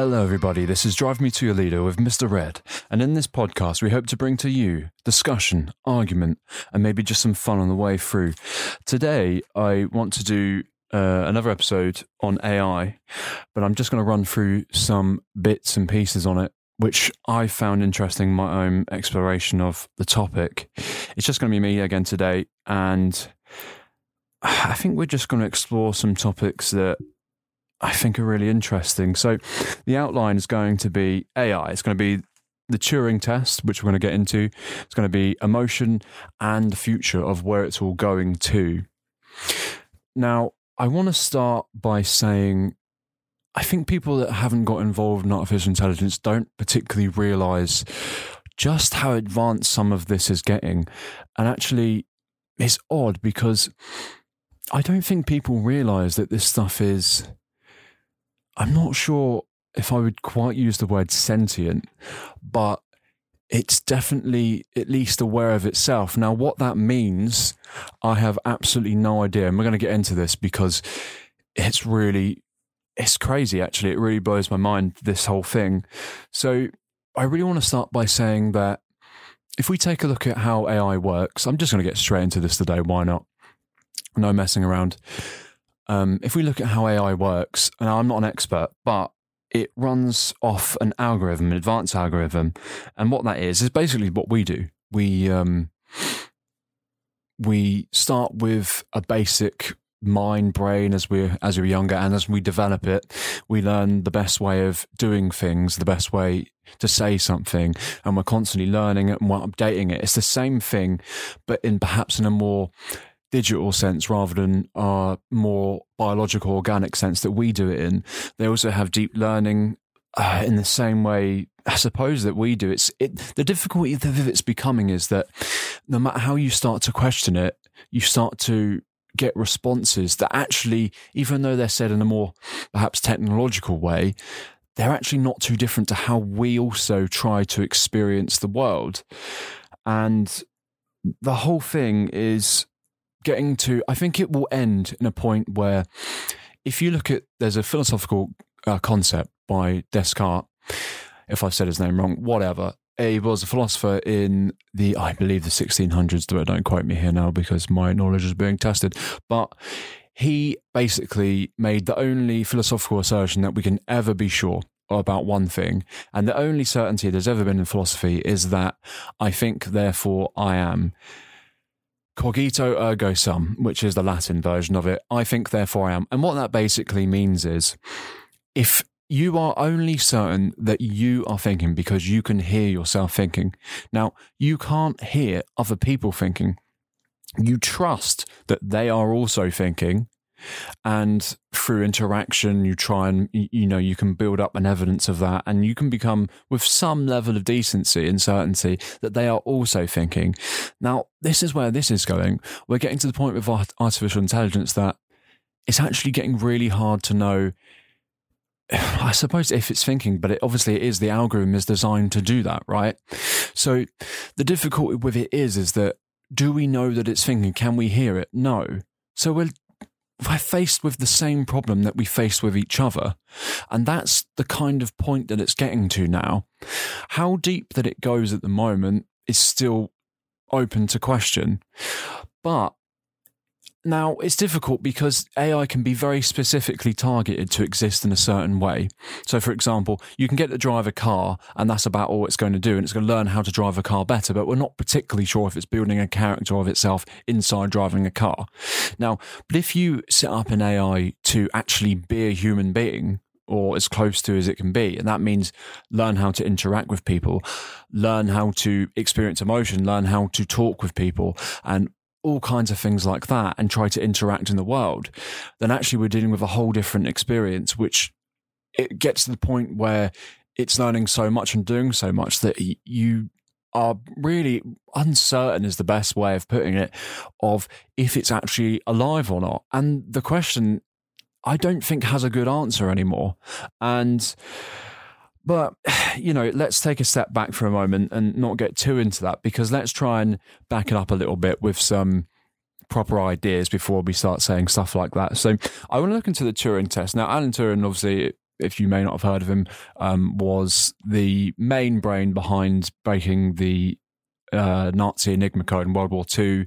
Hello, everybody. This is Drive Me to Your Leader with Mr. Red. And in this podcast, we hope to bring to you discussion, argument, and maybe just some fun on the way through. Today, I want to do uh, another episode on AI, but I'm just going to run through some bits and pieces on it, which I found interesting, my own exploration of the topic. It's just going to be me again today. And I think we're just going to explore some topics that I think are really interesting. So, the outline is going to be AI. It's going to be the Turing test, which we're going to get into. It's going to be emotion and the future of where it's all going to. Now, I want to start by saying I think people that haven't got involved in artificial intelligence don't particularly realize just how advanced some of this is getting. And actually, it's odd because I don't think people realize that this stuff is I'm not sure if I would quite use the word sentient, but it's definitely at least aware of itself. Now, what that means, I have absolutely no idea. And we're going to get into this because it's really, it's crazy actually. It really blows my mind, this whole thing. So, I really want to start by saying that if we take a look at how AI works, I'm just going to get straight into this today. Why not? No messing around um, if we look at how AI works, and I'm not an expert, but it runs off an algorithm, an advanced algorithm, and what that is is basically what we do. We um, we start with a basic mind brain as we're as we're younger and as we develop it we learn the best way of doing things the best way to say something and we're constantly learning it and we're updating it it's the same thing but in perhaps in a more digital sense rather than our more biological, organic sense that we do it in. They also have deep learning uh, in the same way, I suppose, that we do. It's it, the difficulty that it's becoming is that no matter how you start to question it, you start to get responses that actually, even though they're said in a more perhaps technological way, they're actually not too different to how we also try to experience the world. And the whole thing is getting to, I think it will end in a point where if you look at, there's a philosophical uh, concept by Descartes, if I said his name wrong, whatever. He was a philosopher in the, I believe, the 1600s. Don't quote me here now because my knowledge is being tested. But he basically made the only philosophical assertion that we can ever be sure about one thing. And the only certainty there's ever been in philosophy is that I think, therefore I am. Cogito ergo sum, which is the Latin version of it. I think, therefore I am. And what that basically means is if you are only certain that you are thinking because you can hear yourself thinking. Now, you can't hear other people thinking. You trust that they are also thinking and through interaction you try and you know you can build up an evidence of that and you can become with some level of decency and certainty that they are also thinking now this is where this is going we're getting to the point with artificial intelligence that it's actually getting really hard to know I suppose if it's thinking, but it obviously it is the algorithm is designed to do that, right? So the difficulty with it is, is that do we know that it's thinking? Can we hear it? No. So we're we're faced with the same problem that we face with each other. And that's the kind of point that it's getting to now. How deep that it goes at the moment is still open to question. But now, it's difficult because AI can be very specifically targeted to exist in a certain way. So, for example, you can get to drive a car, and that's about all it's going to do, and it's going to learn how to drive a car better, but we're not particularly sure if it's building a character of itself inside driving a car. Now, but if you set up an AI to actually be a human being, or as close to as it can be. And that means learn how to interact with people, learn how to experience emotion, learn how to talk with people, and all kinds of things like that and try to interact in the world, then actually we're dealing with a whole different experience, which it gets to the point where it's learning so much and doing so much that you are really uncertain is the best way of putting it of if it's actually alive or not. And the question I don't think has a good answer anymore. And but, you know, let's take a step back for a moment and not get too into that because let's try and back it up a little bit with some proper ideas before we start saying stuff like that. So I want to look into the Turing test. Now, Alan Turing, obviously, if you may not have heard of him, um, was the main brain behind breaking the uh, Nazi Enigma code in World War II.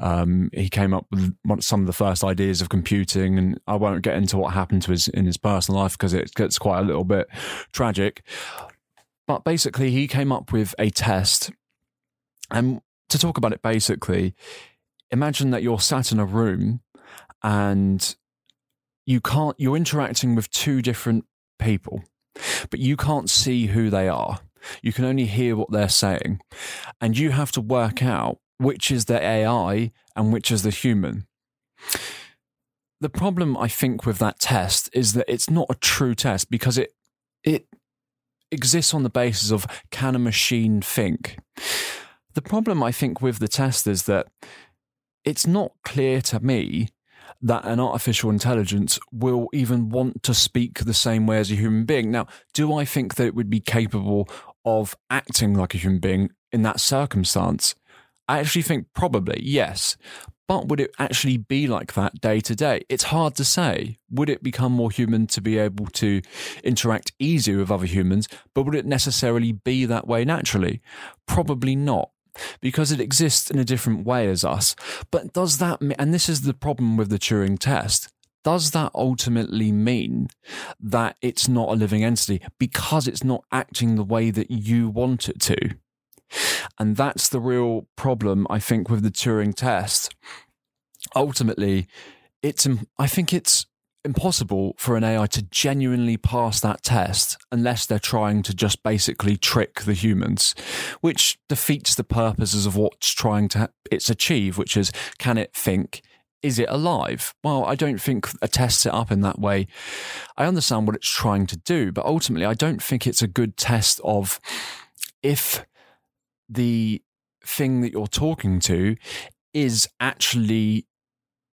Um, he came up with some of the first ideas of computing, and I won't get into what happened to his in his personal life because it gets quite a little bit tragic. But basically, he came up with a test, and to talk about it, basically, imagine that you're sat in a room and you can't you're interacting with two different people but you can't see who they are. You can only hear what they're saying. And you have to work out which is the AI and which is the human the problem i think with that test is that it's not a true test because it it exists on the basis of can a machine think the problem i think with the test is that it's not clear to me that an artificial intelligence will even want to speak the same way as a human being. Now, do I think that it would be capable of acting like a human being in that circumstance? I actually think probably yes. But would it actually be like that day to day? It's hard to say. Would it become more human to be able to interact easier with other humans? But would it necessarily be that way naturally? Probably not because it exists in a different way as us. But does that, and this is the problem with the Turing test, does that ultimately mean that it's not a living entity because it's not acting the way that you want it to? And that's the real problem, I think, with the Turing test. Ultimately, it's, I think it's impossible for an AI to genuinely pass that test unless they're trying to just basically trick the humans, which defeats the purposes of what's trying to it's achieve, which is can it think? Is it alive? Well, I don't think a test set up in that way. I understand what it's trying to do, but ultimately, I don't think it's a good test of if the thing that you're talking to is actually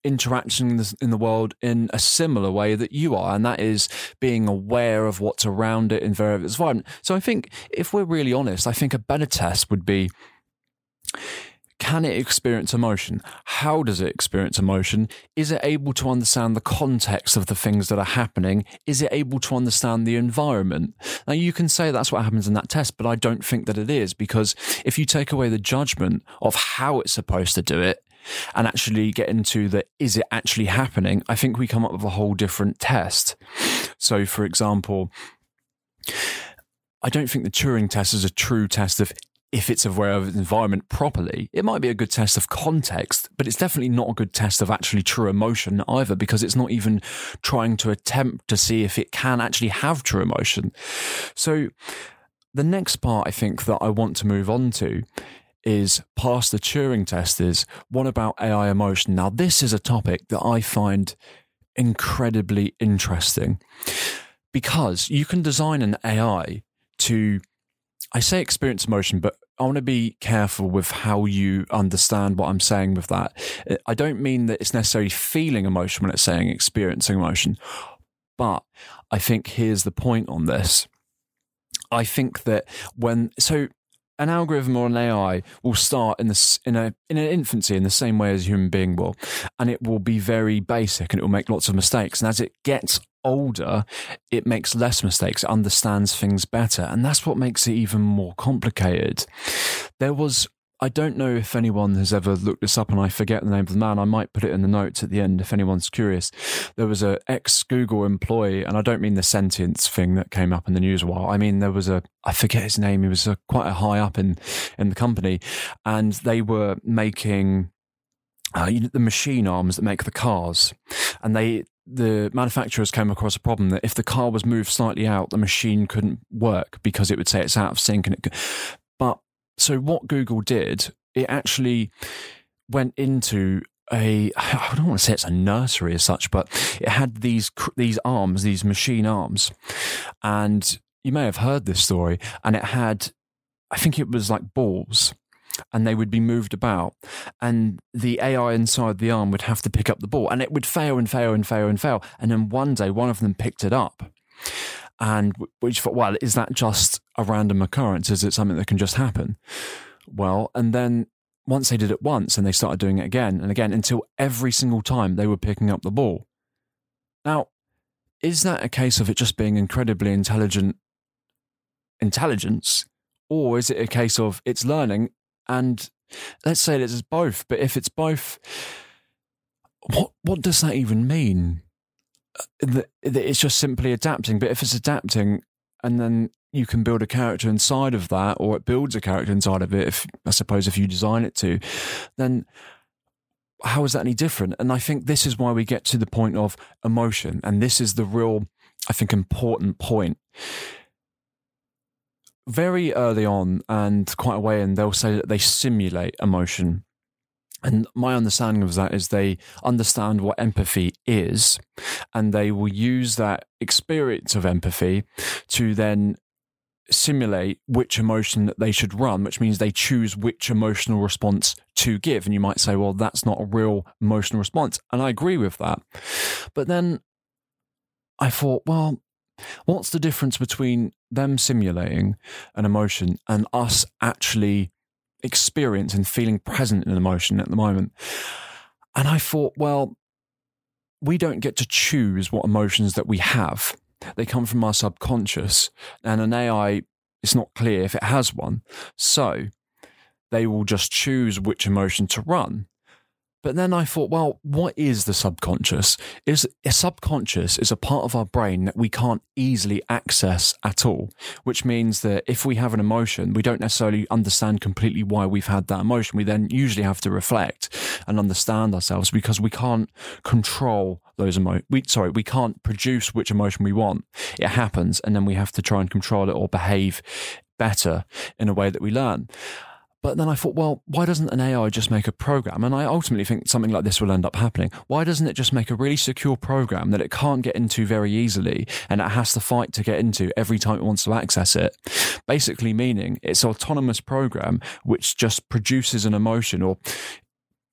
interacting in the, world in a similar way that you are, and that is being aware of what's around it in various environment. So I think if we're really honest, I think a better test would be can it experience emotion? How does it experience emotion? Is it able to understand the context of the things that are happening? Is it able to understand the environment? Now, you can say that's what happens in that test, but I don't think that it is because if you take away the judgment of how it's supposed to do it, and actually get into the is it actually happening, I think we come up with a whole different test. So, for example, I don't think the Turing test is a true test of if it's aware of the environment properly. It might be a good test of context, but it's definitely not a good test of actually true emotion either, because it's not even trying to attempt to see if it can actually have true emotion. So, the next part I think that I want to move on to is past the Turing test is one about AI emotion? Now, this is a topic that I find incredibly interesting because you can design an AI to, I say experience emotion, but I want to be careful with how you understand what I'm saying with that. Uh, I don't mean that it's necessarily feeling emotion when it's saying experiencing emotion, but I think here's the point on this. I think that when, so an algorithm or an AI will start in this in a in an infancy in the same way as a human being will, and it will be very basic and it will make lots of mistakes. And as it gets older, it makes less mistakes, understands things better, and that's what makes it even more complicated. There was I don't know if anyone has ever looked this up and I forget the name of the man. I might put it in the notes at the end if anyone's curious. There was a ex Google employee, and I don't mean the sentience thing that came up in the news a while. I mean, there was a, I forget his name. He was a, quite a high up in, in the company and they were making uh, the machine arms that make the cars. And they, the manufacturers came across a problem that if the car was moved slightly out, the machine couldn't work because it would say it's out of sync and it could, but so what Google did, it actually went into a I don't want to say it's a nursery as such, but it had these these arms, these machine arms, and you may have heard this story. And it had, I think it was like balls, and they would be moved about, and the AI inside the arm would have to pick up the ball, and it would fail and fail and fail and fail, and then one day one of them picked it up, and which thought, well, is that just a random occurrence? Is it something that can just happen? Well, and then once they did it once and they started doing it again and again until every single time they were picking up the ball. Now, is that a case of it just being incredibly intelligent intelligence, or is it a case of it's learning and let's say it's both, but if it's both, what what does that even mean? Uh, it's just simply adapting. But if it's adapting, and then you can build a character inside of that, or it builds a character inside of it. If I suppose if you design it to, then how is that any different? And I think this is why we get to the point of emotion, and this is the real, I think, important point very early on and quite a way in, they'll say that they simulate emotion. And my understanding of that is they understand what empathy is, and they will use that experience of empathy to then simulate which emotion that they should run, which means they choose which emotional response to give. And you might say, well, that's not a real emotional response. And I agree with that. But then I thought, well, What's the difference between them simulating an emotion and us actually experiencing feeling present in an emotion at the moment? And I thought, well, we don't get to choose what emotions that we have. They come from our subconscious, and an AI, it's not clear if it has one. So they will just choose which emotion to run. But then I thought, well, what is the subconscious? Is a subconscious is a part of our brain that we can't easily access at all, which means that if we have an emotion, we don't necessarily understand completely why we've had that emotion. We then usually have to reflect and understand ourselves because we can't control those emotions. We, sorry, we can't produce which emotion we want. It happens, and then we have to try and control it or behave better in a way that we learn. But then I thought, well, why doesn't an AI just make a program? And I ultimately think something like this will end up happening. Why doesn't it just make a really secure program that it can't get into very easily and it has to fight to get into every time it wants to access it? Basically, meaning it's an autonomous program which just produces an emotion or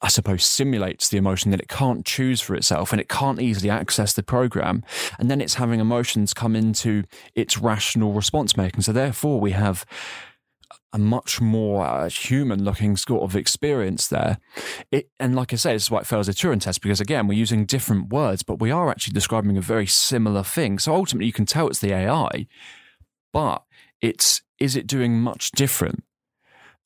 I suppose, simulates the emotion that it can't choose for itself and it can't easily access the program. And then it's having emotions come into its rational response making. So, therefore, we have a much more uh, human looking sort of experience there. It, and like I say, this is why it fails a Turing test because again, we're using different words, but we are actually describing a very similar thing. So ultimately, you can tell it's the AI, but it's is it doing much different?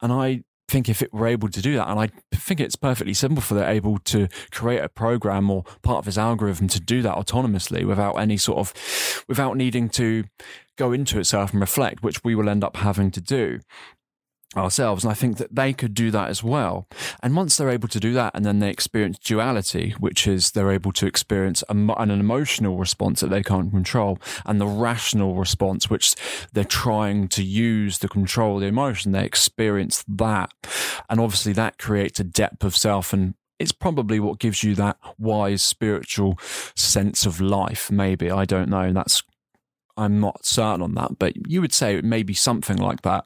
And I think if it were able to do that, and I think it's perfectly simple for they're able to create a program or part of this algorithm to do that autonomously without any sort of, without needing to go into itself and reflect, which we will end up having to do ourselves. And I think that they could do that as well. And once they're able to do that, and then they experience duality, which is they're able to experience an emotional response that they can't control, and the rational response, which they're trying to use to control the emotion, they experience that. And obviously, that creates a depth of self and it's probably what gives you that wise spiritual sense of life. Maybe I don't know. That's I'm not certain on that, but you would say it may be something like that.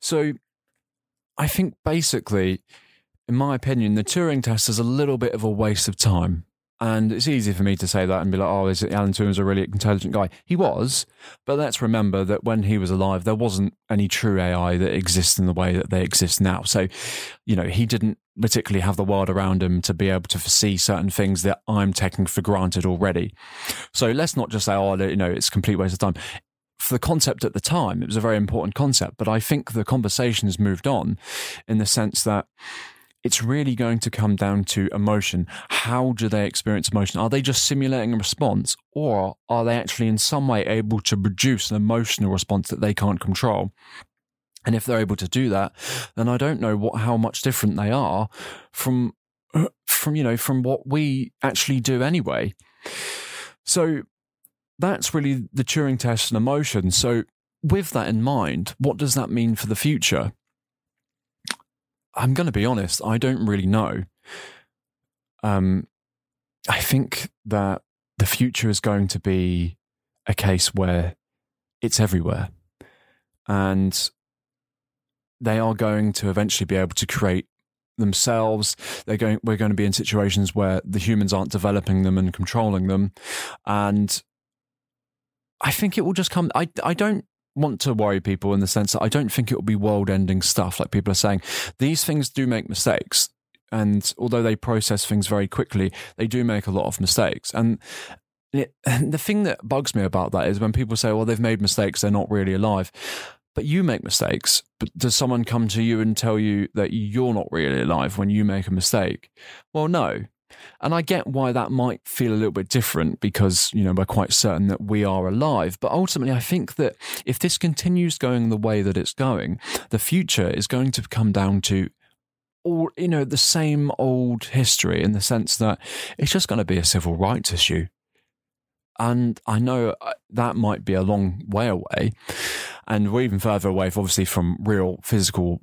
So I think basically, in my opinion, the Turing test is a little bit of a waste of time. And it's easy for me to say that and be like, oh, is it Alan Turing's a really intelligent guy? He was, but let's remember that when he was alive, there wasn't any true AI that exists in the way that they exist now. So, you know, he didn't particularly have the world around him to be able to foresee certain things that I'm taking for granted already. So let's not just say, oh, you know, it's a complete waste of time for the concept at the time, it was a very important concept. But I think the conversation has moved on in the sense that it's really going to come down to emotion. How do they experience emotion? Are they just simulating a response, or are they actually in some way able to produce an emotional response that they can't control? And if they're able to do that, then I don't know what how much different they are from from you know from what we actually do anyway. So that's really the Turing test and emotion. So, with that in mind, what does that mean for the future? I'm going to be honest, I don't really know. Um, I think that the future is going to be a case where it's everywhere. And they are going to eventually be able to create themselves. They're going, we're going to be in situations where the humans aren't developing them and controlling them. And I think it will just come. I I don't want to worry people in the sense that I don't think it will be world ending stuff like people are saying. These things do make mistakes. And although they process things very quickly, they do make a lot of mistakes. And it, the thing that bugs me about that is when people say, well, they've made mistakes, they're not really alive. But you make mistakes. But does someone come to you and tell you that you're not really alive when you make a mistake? Well, no. And I get why that might feel a little bit different because, you know, we're quite certain that we are alive. But ultimately, I think that if this continues going the way that it's going, the future is going to come down to all, you know, the same old history in the sense that it's just going to be a civil rights issue. And I know uh, that might be a long way away. And we're even further away, obviously, from real physical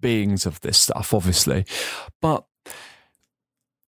beings of this stuff, obviously. But,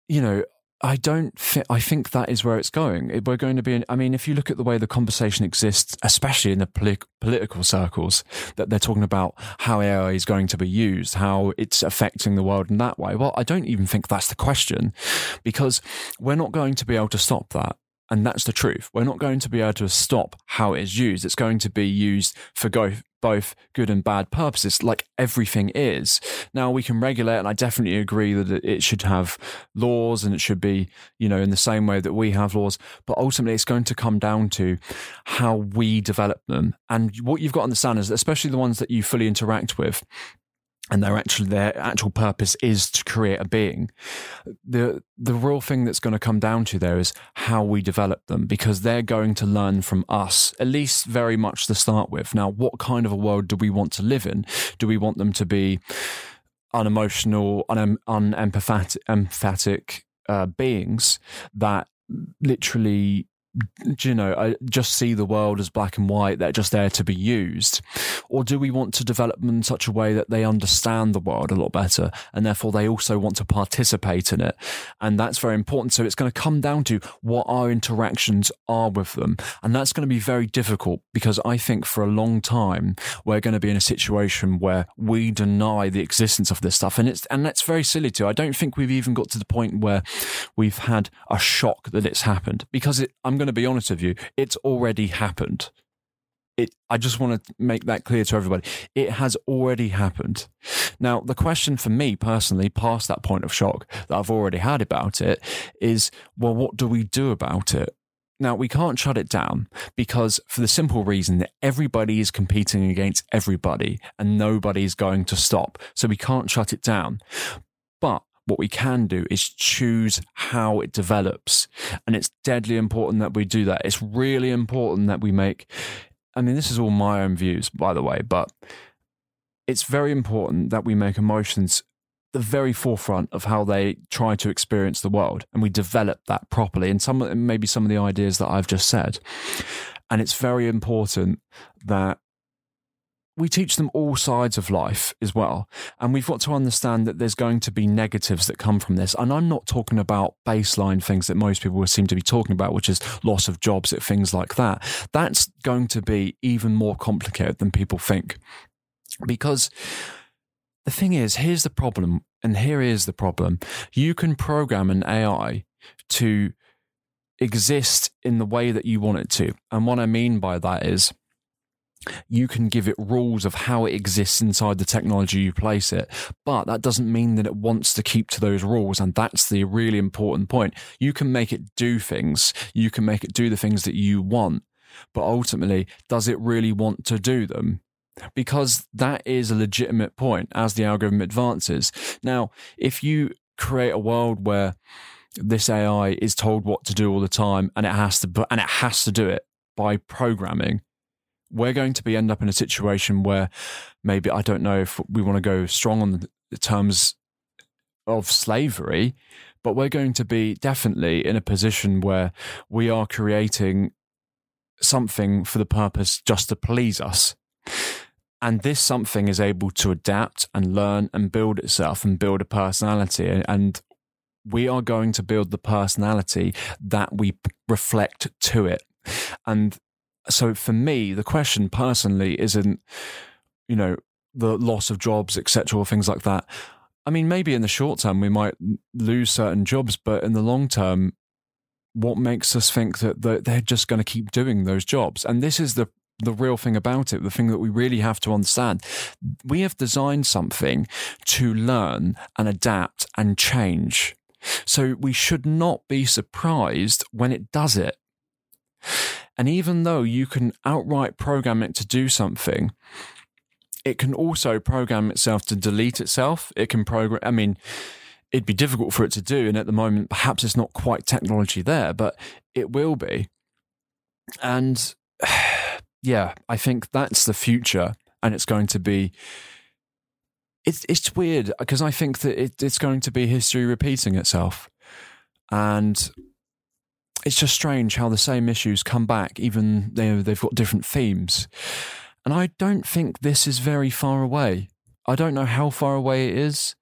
you know, I don't thi- I think that is where it's going. We're going to be, in, I mean, if you look at the way the conversation exists, especially in the polit- political circles, that they're talking about how AI is going to be used, how it's affecting the world in that way. Well, I don't even think that's the question because we're not going to be able to stop that. And that's the truth. We're not going to be able to stop how it is used. It's going to be used for go, both good and bad purposes, like everything is. Now, we can regulate, and I definitely agree that it should have laws and it should be, you know, in the same way that we have laws. But ultimately, it's going to come down to how we develop them. And what you've got to understand is, especially the ones that you fully interact with, and their actual their actual purpose is to create a being. The the real thing that's going to come down to there is how we develop them because they're going to learn from us, at least very much to start with. Now, what kind of a world do we want to live in? Do we want them to be unemotional, un- unempathetic empathetic, uh, beings that literally you know, I just see the world as black and white, they're just there to be used? Or do we want to develop them in such a way that they understand the world a lot better and therefore they also want to participate in it? And that's very important. So it's going to come down to what our interactions are with them. And that's going to be very difficult because I think for a long time, we're going to be in a situation where we deny the existence of this stuff. And it's, and that's very silly too. I don't think we've even got to the point where we've had a shock that it's happened because it, I'm going to be honest with you, it's already happened. It, I just want to make that clear to everybody. It has already happened. Now, the question for me personally, past that point of shock that I've already had about it, is well, what do we do about it? Now, we can't shut it down because, for the simple reason that everybody is competing against everybody and nobody's going to stop. So we can't shut it down. But what we can do is choose how it develops. And it's deadly important that we do that. It's really important that we make, I mean, this is all my own views, by the way, but it's very important that we make emotions the very forefront of how they try to experience the world and we develop that properly and some maybe some of the ideas that I've just said and it's very important that we teach them all sides of life as well. And we've got to understand that there's going to be negatives that come from this. And I'm not talking about baseline things that most people seem to be talking about, which is loss of jobs, things like that. That's going to be even more complicated than people think. Because the thing is, here's the problem, and here is the problem. You can program an AI to exist in the way that you want it to. And what I mean by that is, you can give it rules of how it exists inside the technology you place it. But that doesn't mean that it wants to keep to those rules. And that's the really important point. You can make it do things, you can make it do the things that you want. But ultimately, does it really want to do them? Because that is a legitimate point as the algorithm advances. Now, if you create a world where this AI is told what to do all the time and it has to, and it has to do it by programming, we're going to be end up in a situation where maybe I don't know if we want to go strong on the terms of slavery, but we're going to be definitely in a position where we are creating something for the purpose just to please us. And this something is able to adapt and learn and build itself and build a personality. And we are going to build the personality that we reflect to it. And so for me, the question personally isn't, you know, the loss of jobs, etc., or things like that. I mean, maybe in the short term we might lose certain jobs, but in the long term, what makes us think that they're just going to keep doing those jobs? And this is the the real thing about it, the thing that we really have to understand. We have designed something to learn and adapt and change. So we should not be surprised when it does it And even though you can outright program it to do something, it can also program itself to delete itself. It can program, I mean, it'd be difficult for it to do. And at the moment, perhaps it's not quite technology there, but it will be. And yeah, I think that's the future. And it's going to be. It's, it's weird because I think that it, it's going to be history repeating itself. And it's just strange how the same issues come back, even though they've got different themes. And I don't think this is very far away. I don't know how far away it is,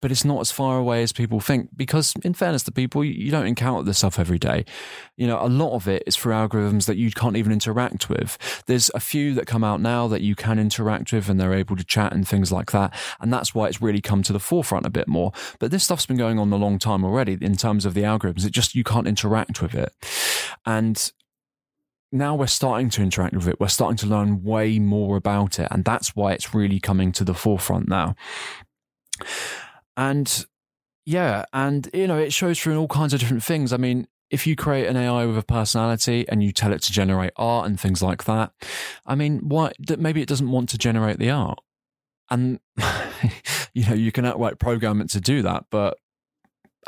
but it's not as far away as people think. Because, in fairness to people, you don't encounter this stuff every day. You know, a lot of it is through algorithms that you can't even interact with. There's a few that come out now that you can interact with and they're able to chat and things like that. And that's why it's really come to the forefront a bit more. But this stuff's been going on a long time already in terms of the algorithms. It just, you can't interact with it. And now we're starting to interact with it. We're starting to learn way more about it. And that's why it's really coming to the forefront now. And yeah, and you know, it shows through in all kinds of different things. I mean, if you create an AI with a personality and you tell it to generate art and things like that, I mean, why maybe it doesn't want to generate the art. And you know, you can outright program it to do that, but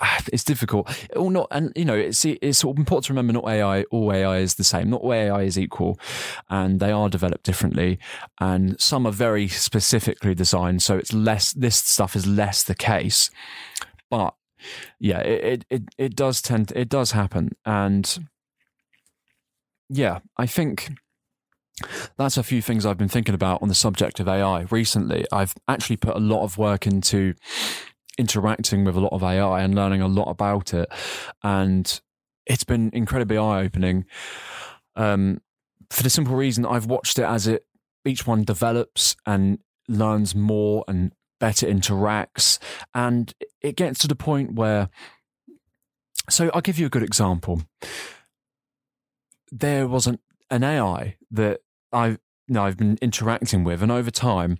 Ah, it's difficult. Or not, and you know, it's it's important to remember not AI. All AI is the same. Not all AI is equal, and they are developed differently. And some are very specifically designed, so it's less. This stuff is less the case, but yeah, it it it does tend. It does happen, and yeah, I think that's a few things I've been thinking about on the subject of AI recently. I've actually put a lot of work into interacting with a lot of AI and learning a lot about it. And it's been incredibly eye opening. Um, for the simple reason I've watched it as it each one develops and learns more and better interacts, and it gets to the point where. So I'll give you a good example. There was an, an AI that I've you know, I've been interacting with, and over time,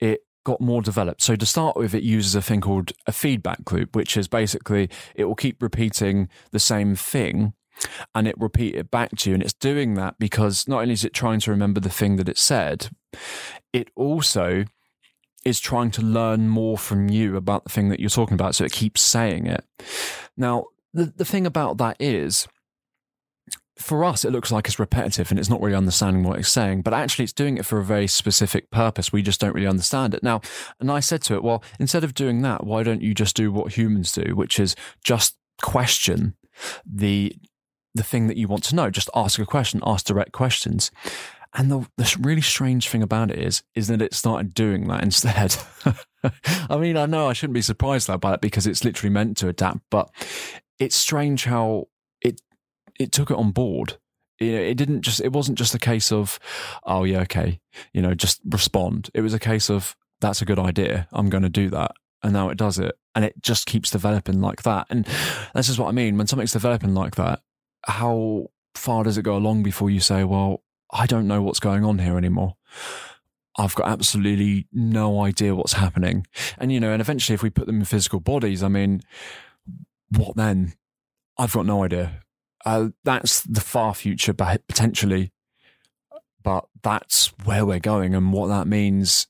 it got more developed. So to start with, it uses a thing called a feedback loop, which is basically it will keep repeating the same thing and it repeat it back to you. And it's doing that because not only is it trying to remember the thing that it said, it also is trying to learn more from you about the thing that you're talking about. So it keeps saying it. Now, the, the thing about that is for us, it looks like it's repetitive and it's not really understanding what it's saying, but actually it's doing it for a very specific purpose. We just don't really understand it. Now, and I said to it, well, instead of doing that, why don't you just do what humans do, which is just question the, the thing that you want to know. Just ask a question, ask direct questions. And the, the really strange thing about it is, is that it started doing that instead. I mean, I know I shouldn't be surprised by it because it's literally meant to adapt, but it's strange how it took it on board. You know, it didn't just. It wasn't just a case of, oh yeah, okay, you know, just respond. It was a case of that's a good idea. I'm going to do that, and now it does it, and it just keeps developing like that. And this is what I mean when something's developing like that. How far does it go along before you say, well, I don't know what's going on here anymore? I've got absolutely no idea what's happening. And, you know, and eventually if we put them in physical bodies, I mean, what then? I've got no idea. Uh, that's the far future, potentially, but that's where we're going, and what that means.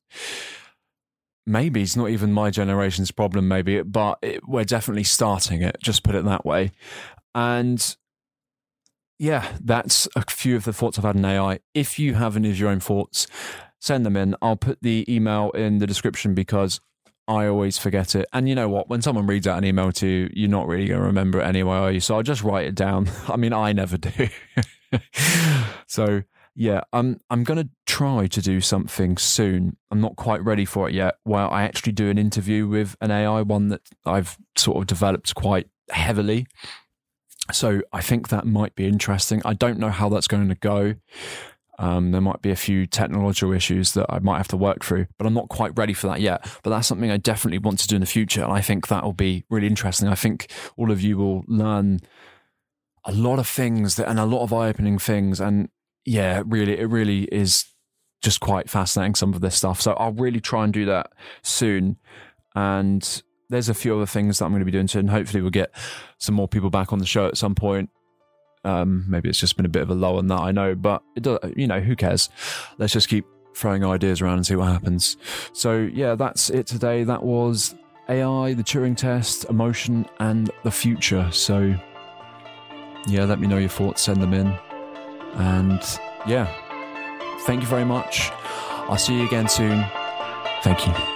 Maybe it's not even my generation's problem, maybe, but it, we're definitely starting it. Just put it that way, and yeah, that's a few of the thoughts I've had in AI. If you have any of your own thoughts, send them in. I'll put the email in the description because I always forget it. And you know what? When someone reads out an email to you, you're not really going to remember it anyway, are you? So I'll just write it down. I mean, I never do. so yeah, I'm I'm going to try to do something soon. I'm not quite ready for it yet. Where I actually do an interview with an AI, one that I've sort of developed quite heavily. So I think that might be interesting. I don't know how that's going to go. Um, there might be a few technological issues that I might have to work through, but I'm not quite ready for that yet. But that's something I definitely want to do in the future. And I think that will be really interesting. I think all of you will learn a lot of things that, and a lot of eye opening things. And yeah, really, it really is just quite fascinating, some of this stuff. So I'll really try and do that soon. And there's a few other things that I'm going to be doing soon. Hopefully, we'll get some more people back on the show at some point Um, maybe it's just been a bit of a lull on that. I know, but it does, you know, who cares? Let's just keep throwing ideas around and see what happens. So yeah, that's it today. That was AI, the Turing test, emotion, and the future. So yeah, let me know your thoughts. Send them in, and yeah, thank you very much. I'll see you again soon. Thank you.